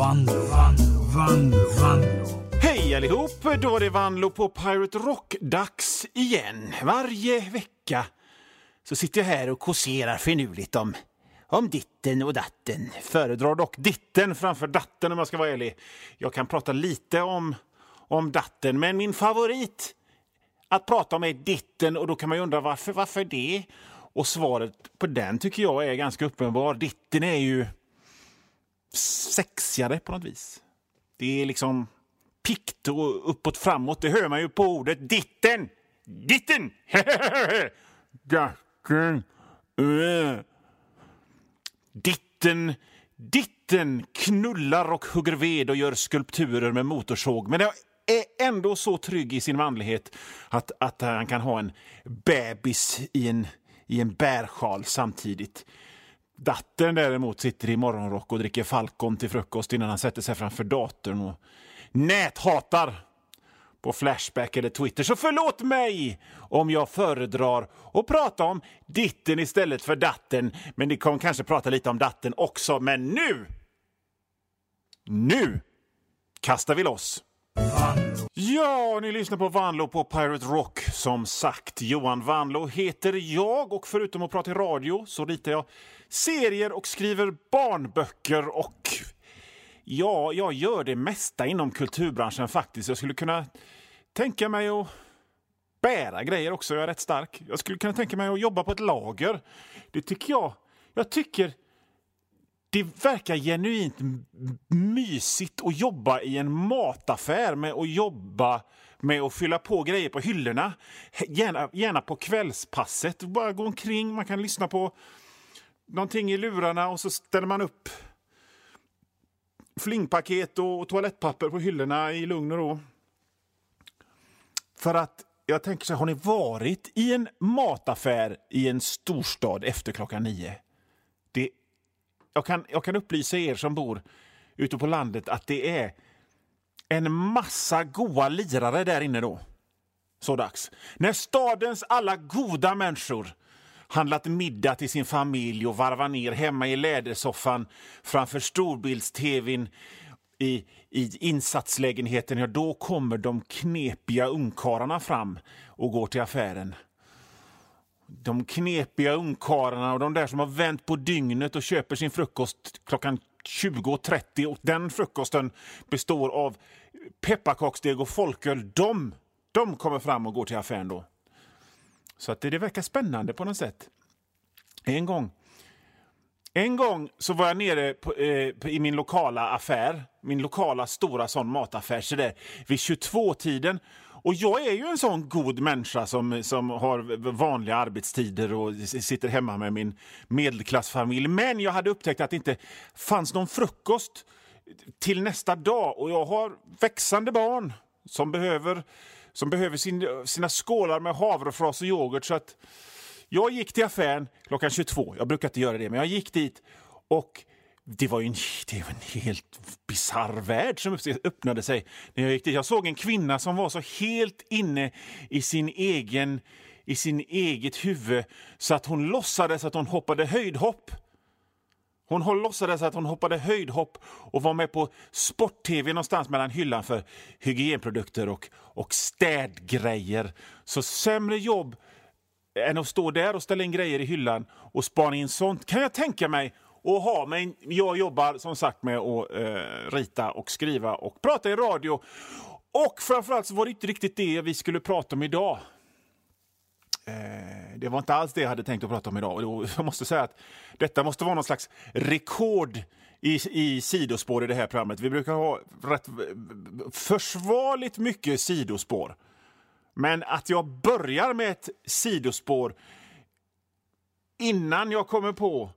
Vanlo, Vanlo, Vanlo, Vanlo. Hej allihop! Då är det Vanlo på Pirate Rock-dags igen. Varje vecka så sitter jag här och kåserar finurligt om, om ditten och datten. Föredrar dock ditten framför datten om jag ska vara ärlig. Jag kan prata lite om, om datten, men min favorit att prata om är ditten och då kan man ju undra varför, varför det? Och svaret på den tycker jag är ganska uppenbar. Ditten är ju sexigare på något vis. Det är liksom pikt och uppåt framåt. Det hör man ju på ordet ditten. Ditten! Dacken. Ditten, ditten knullar och hugger ved och gör skulpturer med motorsåg. Men jag är ändå så trygg i sin manlighet att, att han kan ha en bebis i en, i en bärsjal samtidigt. Dattern däremot sitter i morgonrock och dricker Falcon till frukost innan han sätter sig framför datorn och näthatar på Flashback eller Twitter. Så förlåt mig om jag föredrar att prata om ditten istället för datten. Men ni kommer kanske prata lite om datten också. Men nu! Nu kastar vi loss! Ja, ni lyssnar på Vanlo på Pirate Rock. Som sagt, Johan Vanlo heter jag och förutom att prata i radio så ritar jag serier och skriver barnböcker och ja, jag gör det mesta inom kulturbranschen faktiskt. Jag skulle kunna tänka mig att bära grejer också. Jag är rätt stark. Jag skulle kunna tänka mig att jobba på ett lager. Det tycker jag. Jag tycker det verkar genuint mysigt att jobba i en mataffär med att jobba med att fylla på grejer på hyllorna. Gärna, gärna på kvällspasset. Bara gå omkring, man kan lyssna på någonting i lurarna och så ställer man upp flingpaket och toalettpapper på hyllorna i lugn och ro. För att jag tänker så har ni varit i en mataffär i en storstad efter klockan nio? Jag kan, jag kan upplysa er som bor ute på landet att det är en massa goa lirare där inne då. Så dags. När stadens alla goda människor handlat middag till sin familj och varvat ner hemma i lädersoffan framför storbilds-tvn i, i insatslägenheten, ja, då kommer de knepiga ungkarlarna fram och går till affären de knepiga ungkarlarna och de där som har vänt på dygnet och köper sin frukost klockan 20.30 och den frukosten består av pepparkaksdeg och folköl. De, de kommer fram och går till affären då. Så att det, det verkar spännande på något sätt. En gång en gång så var jag nere på, eh, i min lokala affär, min lokala stora sån mataffär, så där, vid 22-tiden. Och jag är ju en sån god människa som, som har vanliga arbetstider och sitter hemma med min medelklassfamilj. Men jag hade upptäckt att det inte fanns någon frukost till nästa dag och jag har växande barn som behöver, som behöver sin, sina skålar med havrefras och yoghurt. Så att jag gick till affären klockan 22. Jag brukar inte göra det, men jag gick dit och det var ju en, det var en helt bisarr värld som öppnade sig när jag gick dit. Jag såg en kvinna som var så helt inne i sin egen i sin eget huvud så att hon låtsades att hon hoppade höjdhopp. Hon låtsades att hon hoppade höjdhopp och var med på sport-tv någonstans mellan hyllan för hygienprodukter och, och städgrejer. Så sämre jobb än att stå där och ställa in grejer i hyllan och spana in sånt kan jag tänka mig och ha. Men jag jobbar som sagt med att eh, rita och skriva och prata i radio. Och framförallt så var det inte riktigt det vi skulle prata om idag. Eh, det var inte alls det jag hade tänkt att prata om idag. Och jag måste säga att detta måste vara någon slags rekord i, i sidospår i det här programmet. Vi brukar ha rätt försvarligt mycket sidospår. Men att jag börjar med ett sidospår innan jag kommer på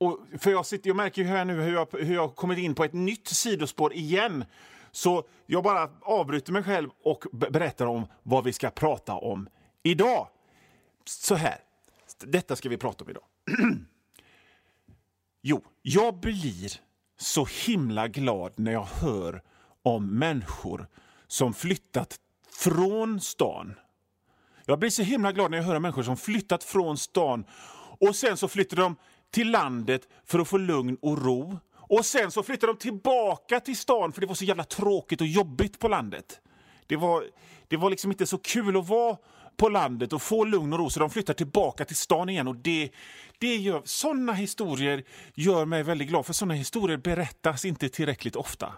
och för jag, sitter, jag märker ju här nu hur jag, hur jag kommit in på ett nytt sidospår igen. Så jag bara avbryter mig själv och berättar om vad vi ska prata om idag. Så här, detta ska vi prata om idag. jo, jag blir så himla glad när jag hör om människor som flyttat från stan. Jag blir så himla glad när jag hör om människor som flyttat från stan och sen så flyttar de till landet för att få lugn och ro Och sen så flyttade de tillbaka till stan för det var så jävla tråkigt och jobbigt på landet. Det var, det var liksom inte så kul att vara på landet och få lugn och ro så de flyttar tillbaka till stan igen. Och det, det gör, såna historier gör mig väldigt glad för såna historier berättas inte tillräckligt ofta.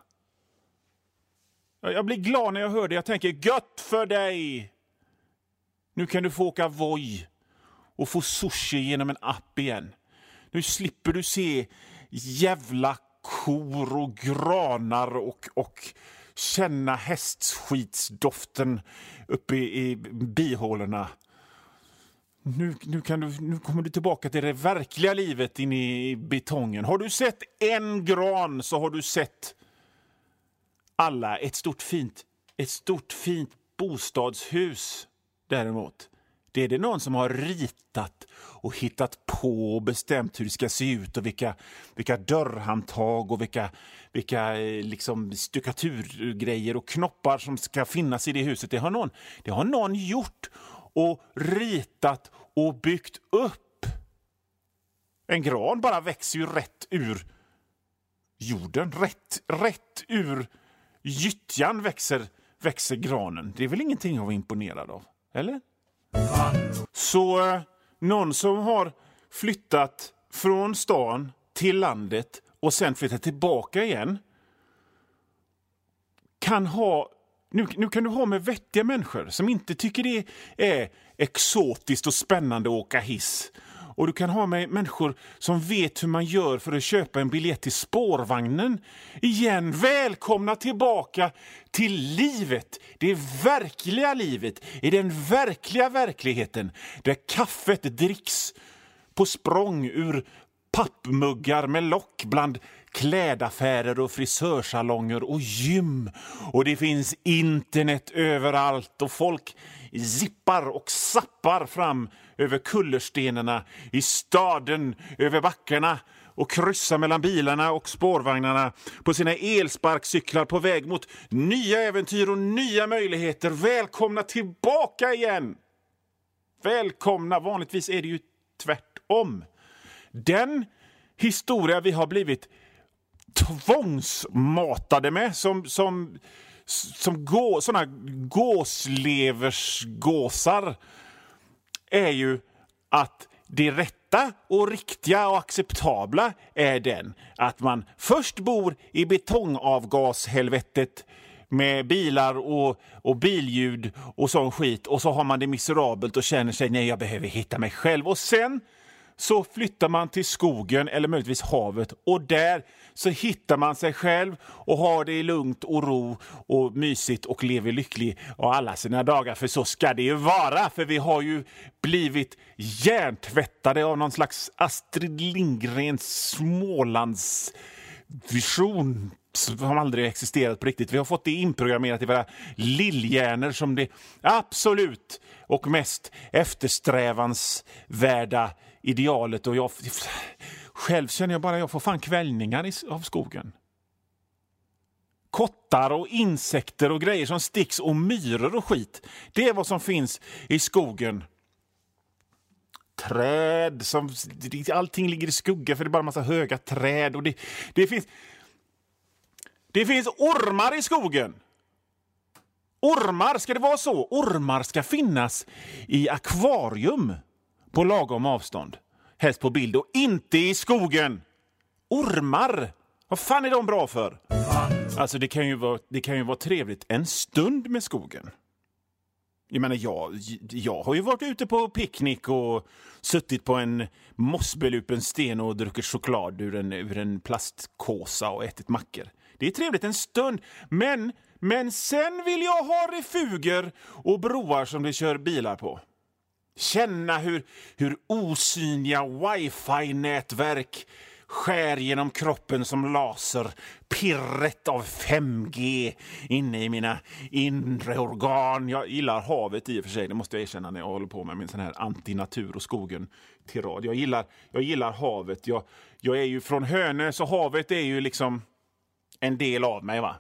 Jag blir glad när jag hör det. Jag tänker gött för dig! Nu kan du få åka Voi och få sushi genom en app igen. Nu slipper du se jävla kor och granar och, och känna hästskitsdoften uppe i, i bihålorna. Nu, nu, kan du, nu kommer du tillbaka till det verkliga livet inne i betongen. Har du sett en gran så har du sett alla. Ett stort fint, ett stort fint bostadshus däremot. Det är det någon som har ritat och hittat på och bestämt hur det ska se ut och vilka, vilka dörrhandtag och vilka, vilka eh, liksom stuckaturgrejer och knoppar som ska finnas i det huset. Det har någon, det har någon gjort och ritat och byggt upp. En gran bara växer ju rätt ur jorden, rätt, rätt ur gyttjan växer, växer granen. Det är väl ingenting att vara imponerad av? Eller? Så eh, någon som har flyttat från stan till landet och sen flyttat tillbaka igen kan ha nu, nu kan du ha med vettiga människor som inte tycker det är exotiskt och spännande att åka hiss. Och du kan ha med människor som vet hur man gör för att köpa en biljett till spårvagnen. Igen, välkomna tillbaka till livet, det verkliga livet, i den verkliga verkligheten där kaffet dricks på språng ur pappmuggar med lock bland klädaffärer och frisörsalonger och gym. Och det finns internet överallt och folk zippar och sappar fram över kullerstenarna i staden, över backarna och kryssar mellan bilarna och spårvagnarna på sina elsparkcyklar på väg mot nya äventyr och nya möjligheter. Välkomna tillbaka igen! Välkomna! Vanligtvis är det ju tvärtom. Den historia vi har blivit tvångsmatade med som, som, som gå, såna gåsleversgåsar är ju att det rätta och riktiga och acceptabla är den att man först bor i betongavgashelvetet med bilar och, och billjud och sån skit och så har man det miserabelt och känner sig nej, jag behöver hitta mig själv. Och sen så flyttar man till skogen eller möjligtvis havet och där så hittar man sig själv och har det lugnt och ro och mysigt och lever lycklig och alla sina dagar. För så ska det ju vara, för vi har ju blivit hjärntvättade av någon slags Astrid Lindgrens Smålandsvision som aldrig existerat på riktigt. Vi har fått det inprogrammerat i våra lillhjärnor som det absolut och mest eftersträvansvärda idealet. Och jag, själv känner jag bara att jag får fan kvällningar av skogen. Kottar och insekter och grejer som sticks och myror och skit. Det är vad som finns i skogen. Träd, som, allting ligger i skugga för det är bara en massa höga träd. Och det, det, finns, det finns ormar i skogen. Ormar, ska det vara så? Ormar ska finnas i akvarium på lagom avstånd. Helst på bild och inte i skogen. Ormar! Vad fan är de bra för? Alltså det kan ju vara, det kan ju vara trevligt en stund med skogen. Jag menar, jag, jag har ju varit ute på picknick och suttit på en mossbelupen sten och druckit choklad ur en, ur en plastkåsa och ätit mackor. Det är trevligt en stund, men, men sen vill jag ha refuger och broar som det kör bilar på. Känna hur, hur osynliga wifi-nätverk skär genom kroppen som laser. Pirret av 5G inne i mina inre organ. Jag gillar havet i och för sig, det måste jag erkänna när jag håller på med min sån här antinatur och skogen tirad. Jag gillar, jag gillar havet. Jag, jag är ju från Hönö, så havet är ju liksom en del av mig. va.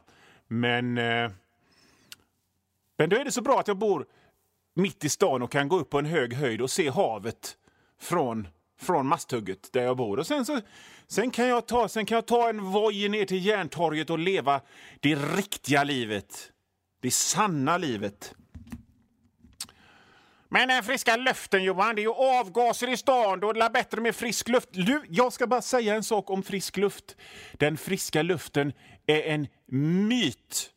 Men, eh, men då är det så bra att jag bor mitt i stan och kan gå upp på en hög höjd och se havet från från Masthugget där jag bor. Och sen, så, sen, kan jag ta, sen kan jag ta en voj ner till Järntorget och leva det riktiga livet. Det sanna livet. Men den friska luften, Johan, det är ju avgaser i stan. Då är det bättre med frisk luft. Du, jag ska bara säga en sak om frisk luft. Den friska luften är en myt.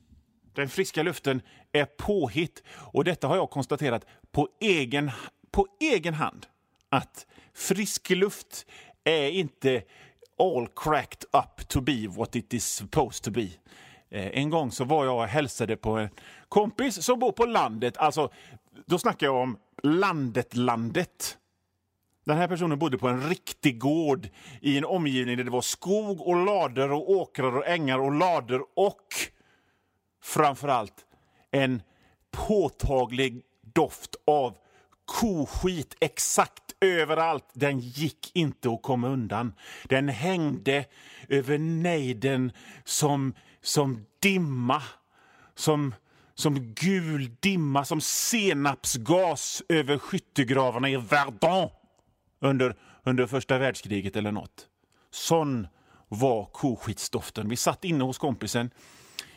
Den friska luften är påhitt. Och detta har jag konstaterat på egen, på egen hand. Att frisk luft är inte all cracked up to be what it is supposed to be. Eh, en gång så var jag och hälsade på en kompis som bor på landet. Alltså, då snackar jag om landet, landet. Den här personen bodde på en riktig gård i en omgivning där det var skog och lader och åkrar och ängar och lader och framför allt en påtaglig doft av koskit exakt överallt. Den gick inte att komma undan. Den hängde över nejden som, som dimma, som som gul dimma, som senapsgas över skyttegravarna i Verdun under, under första världskriget eller nåt. Sån var koskitsdoften. Vi satt inne hos kompisen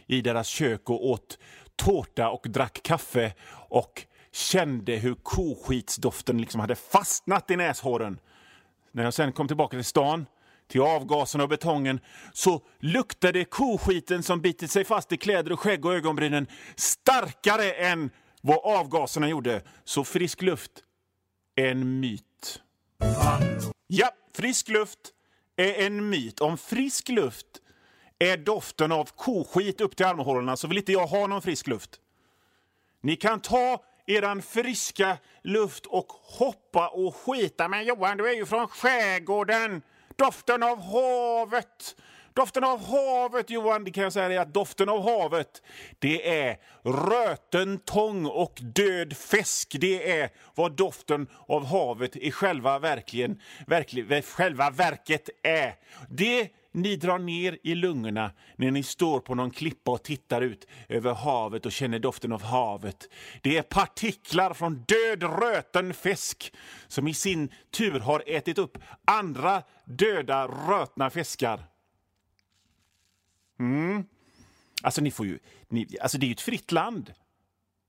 i deras kök och åt tårta och drack kaffe och kände hur koskitsdoften liksom hade fastnat i näshåren. När jag sen kom tillbaka till stan till avgaserna och betongen så luktade koskiten som bitit sig fast i kläder och skägg och ögonbrynen starkare än vad avgaserna gjorde. Så frisk luft är en myt. Ja, frisk luft är en myt. Om frisk luft är doften av koskit upp till armhålorna så vill inte jag ha någon frisk luft. Ni kan ta eran friska luft och hoppa och skita. Men Johan, du är ju från skärgården. Doften av havet! Doften av havet, Johan, det kan jag säga att doften av havet, det är röten tång och död fisk. Det är vad doften av havet i själva, verkligen, verkligen, själva verket är. Det ni drar ner i lungorna när ni står på någon klippa och tittar ut över havet och känner doften av havet. Det är partiklar från död röten fisk som i sin tur har ätit upp andra döda rötna fiskar. Mm. Alltså, ni får ju, ni, alltså, det är ju ett fritt land.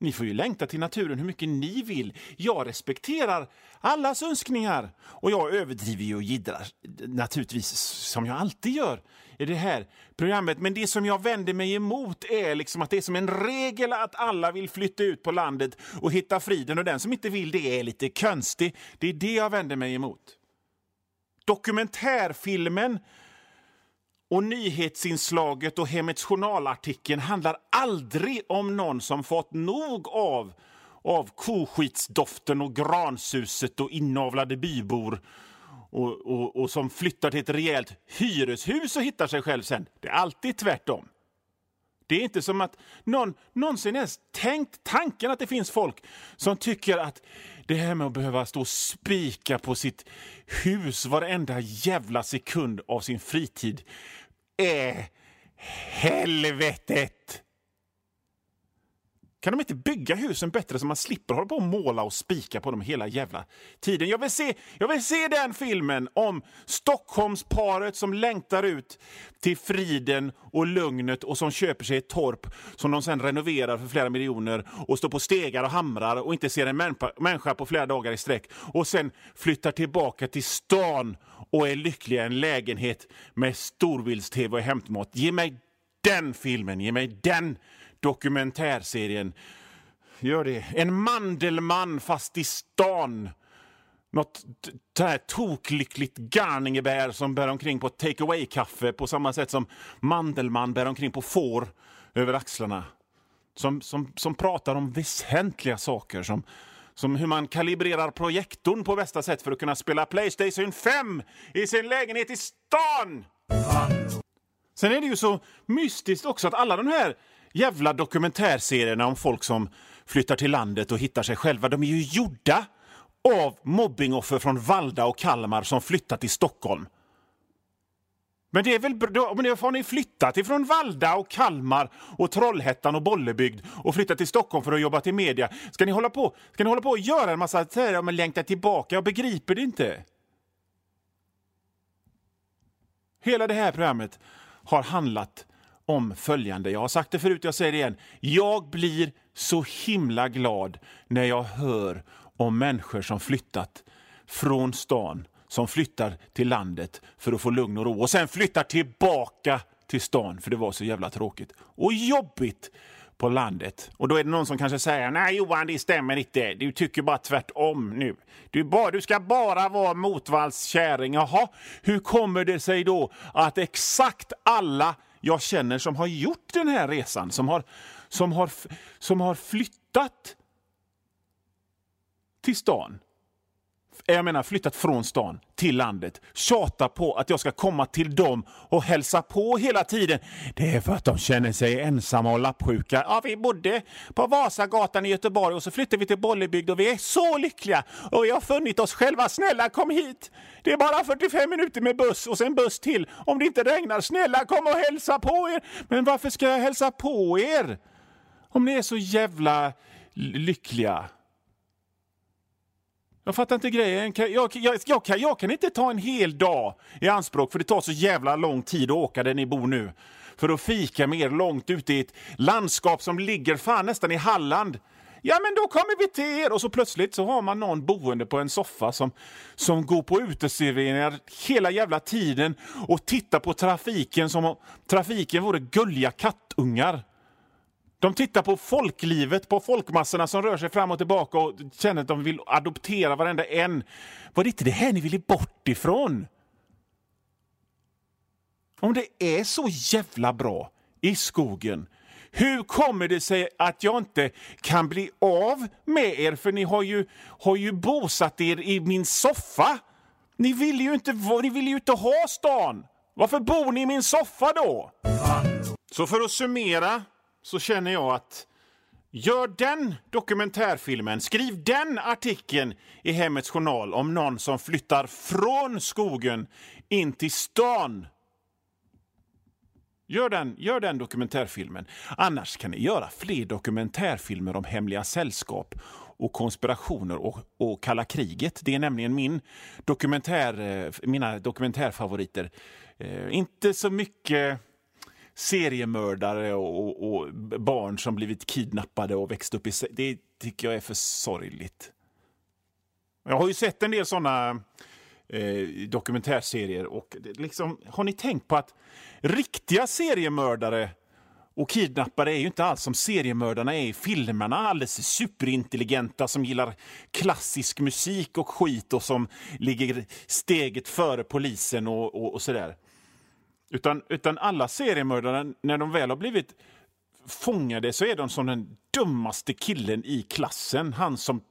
Ni får ju längta till naturen hur mycket ni vill. Jag respekterar allas önskningar. Och jag överdriver ju och jiddrar, naturligtvis, som jag alltid gör i det här programmet. Men det som jag vänder mig emot är liksom att det är som en regel att alla vill flytta ut på landet och hitta friden och den som inte vill det är lite konstig. Det är det jag vänder mig emot. Dokumentärfilmen och nyhetsinslaget och Hemmets journalartikeln handlar aldrig om någon som fått nog av, av koskitsdoften och gransuset och inavlade bybor och, och, och som flyttar till ett rejält hyreshus och hittar sig själv sen. Det är alltid tvärtom. Det är inte som att någon någonsin ens tänkt tanken att det finns folk som tycker att det här med att behöva stå och spika på sitt hus varenda jävla sekund av sin fritid är helvetet! Kan de inte bygga husen bättre så man slipper hålla på och måla och spika på dem hela jävla tiden? Jag vill se, jag vill se den filmen om Stockholmsparet som längtar ut till friden och lugnet och som köper sig ett torp som de sen renoverar för flera miljoner och står på stegar och hamrar och inte ser en människa på flera dagar i sträck och sen flyttar tillbaka till stan och är lyckliga i en lägenhet med storbilds-tv och hämtmat. Ge mig den filmen, ge mig den dokumentärserien. Gör det. En Mandelmann fast i stan. Något toklyckligt garningebär som bär omkring på take away-kaffe på samma sätt som Mandelmann bär omkring på får över axlarna. Som, som, som pratar om väsentliga saker som, som hur man kalibrerar projektorn på bästa sätt för att kunna spela Playstation 5 i sin lägenhet i stan! Sen är det ju så mystiskt också att alla de här jävla dokumentärserierna om folk som flyttar till landet och hittar sig själva, de är ju gjorda av mobbingoffer från Valda och Kalmar som flyttat till Stockholm. Men det är väl bra, men har ni flyttat ifrån Valda och Kalmar och Trollhättan och Bollebygd och flyttat till Stockholm för att jobba till media. Ska ni hålla på, ska ni hålla på och göra en massa så här, men längta tillbaka? Jag begriper det inte. Hela det här programmet har handlat om följande. Jag har sagt det förut, jag säger det igen. Jag blir så himla glad när jag hör om människor som flyttat från stan, som flyttar till landet för att få lugn och ro och sen flyttar tillbaka till stan för det var så jävla tråkigt och jobbigt på landet. Och då är det någon som kanske säger nej Johan, det stämmer inte. Du tycker bara tvärtom nu. Du, bara, du ska bara vara motvalls käring. Jaha, hur kommer det sig då att exakt alla jag känner som har gjort den här resan, som har, som har, som har flyttat till stan, Eh, jag menar flyttat från stan till landet, tjatar på att jag ska komma till dem och hälsa på hela tiden. Det är för att de känner sig ensamma och lappsjuka. Ja, vi bodde på Vasagatan i Göteborg och så flyttade vi till Bollebygd och vi är så lyckliga och vi har funnit oss själva. Snälla kom hit! Det är bara 45 minuter med buss och sen buss till om det inte regnar. Snälla kom och hälsa på er! Men varför ska jag hälsa på er? Om ni är så jävla lyckliga. Jag fattar inte grejen. Jag, jag, jag, kan, jag kan inte ta en hel dag i anspråk för det tar så jävla lång tid att åka där ni bor nu. För att fika med er långt ute i ett landskap som ligger fan nästan i Halland. Ja, men då kommer vi till er! Och så plötsligt så har man någon boende på en soffa som, som går på uteserveringar hela jävla tiden och tittar på trafiken som om trafiken vore gulliga kattungar. De tittar på folklivet, på folkmassorna som rör sig fram och tillbaka och känner att de vill adoptera varenda en. Var det inte det här ni ville bort ifrån? Om det är så jävla bra i skogen, hur kommer det sig att jag inte kan bli av med er? För ni har ju, har ju bosatt er i min soffa. Ni vill ju inte, ni vill ju inte ha stan. Varför bor ni i min soffa då? Så för att summera så känner jag att gör den dokumentärfilmen, skriv den artikeln i Hemmets Journal om någon som flyttar från skogen in till stan. Gör den, gör den dokumentärfilmen. Annars kan ni göra fler dokumentärfilmer om hemliga sällskap och konspirationer och, och kalla kriget. Det är nämligen min dokumentär, eh, mina dokumentärfavoriter. Eh, inte så mycket seriemördare och, och, och, barn som blivit kidnappade och växt upp i... Det tycker jag är för sorgligt. Jag har ju sett en del såna eh, dokumentärserier och liksom, har ni tänkt på att riktiga seriemördare och kidnappare är ju inte alls som seriemördarna är i filmerna. Alldeles superintelligenta som gillar klassisk musik och skit och som ligger steget före polisen och, och, och sådär. Utan, utan alla seriemördare, när de väl har blivit fångade så är de som den dummaste killen i klassen. Han som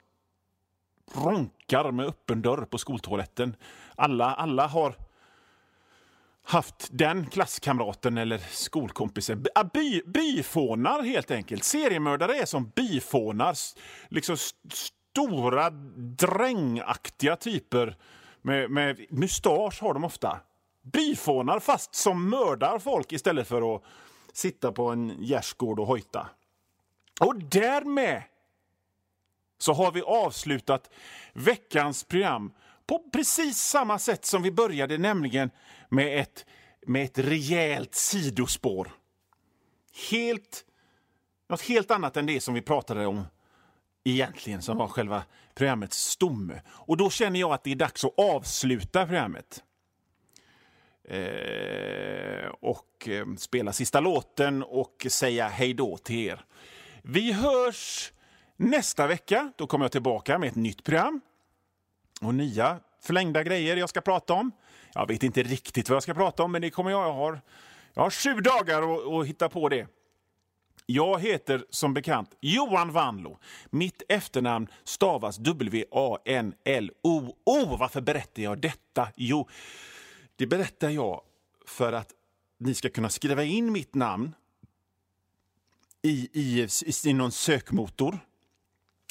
ronkar med öppen dörr på skoltoaletten. Alla, alla har haft den klasskamraten eller skolkompisen. Ah, by, byfånar, helt enkelt. Seriemördare är som byfånar. Liksom stora, drängaktiga typer. Med, med mustasch har de ofta byfånar fast som mördar folk istället för att sitta på en gärdsgård och hojta. Och därmed så har vi avslutat veckans program på precis samma sätt som vi började, nämligen med ett, med ett rejält sidospår. Helt, något helt annat än det som vi pratade om egentligen, som var själva programmets stomme. Och då känner jag att det är dags att avsluta programmet. Eh, och eh, spela sista låten och säga hej då till er. Vi hörs nästa vecka. Då kommer jag tillbaka med ett nytt program och nya förlängda grejer jag ska prata om. Jag vet inte riktigt vad jag ska prata om, men det kommer jag. Jag har, jag har sju dagar att hitta på det. Jag heter som bekant Johan Vanlo. Mitt efternamn stavas W-A-N-L-O. -O. Oh, varför berättar jag detta? Jo, det berättar jag för att ni ska kunna skriva in mitt namn i, i, i, någon sökmotor.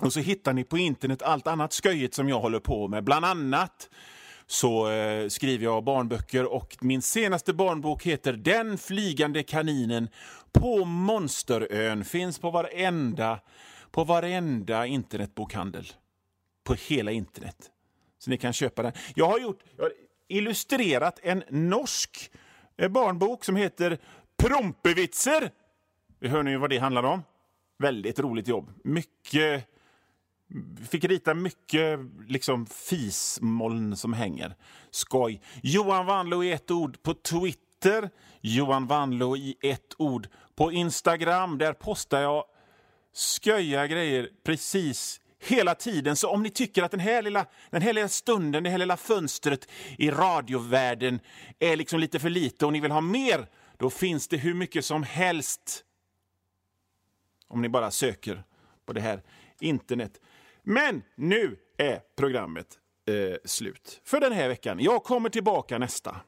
Och så hittar ni på internet allt annat sköjigt som jag håller på med. Bland annat så eh, skriver jag barnböcker och min senaste barnbok heter Den flygande kaninen på Monsterön. Finns på varenda, på varenda internetbokhandel. På hela internet. Så ni kan köpa den. Jag har gjort, illustrerat en norsk eh, barnbok som heter Prompevitser. Vi hör nu vad det handlar om. Väldigt roligt jobb. Mycket... Fick rita mycket liksom fismoln som hänger. Skoj. Johan Wanlo i ett ord på Twitter. Johan Wanlo i ett ord på Instagram. Där postar jag sköja grejer precis hela tiden. Så om ni tycker att den här lilla, den här lilla stunden, det här lilla fönstret i radiovärlden är liksom lite för lite och ni vill ha mer, då finns det hur mycket som helst. Om ni bara söker på det här internet. Men nu är programmet eh, slut för den här veckan. Jag kommer tillbaka nästa.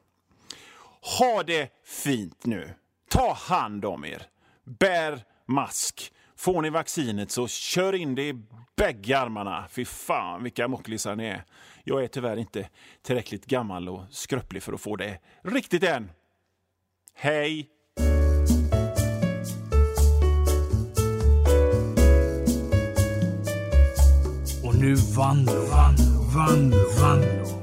Ha det fint nu. Ta hand om er. Bär mask. Får ni vaccinet så kör in det i bägge armarna. Fy fan vilka mocklisar ni är. Jag är tyvärr inte tillräckligt gammal och skröplig för att få det riktigt än. Hej! Och nu Vanlo, Vanlo, Vanlo, Vanlo.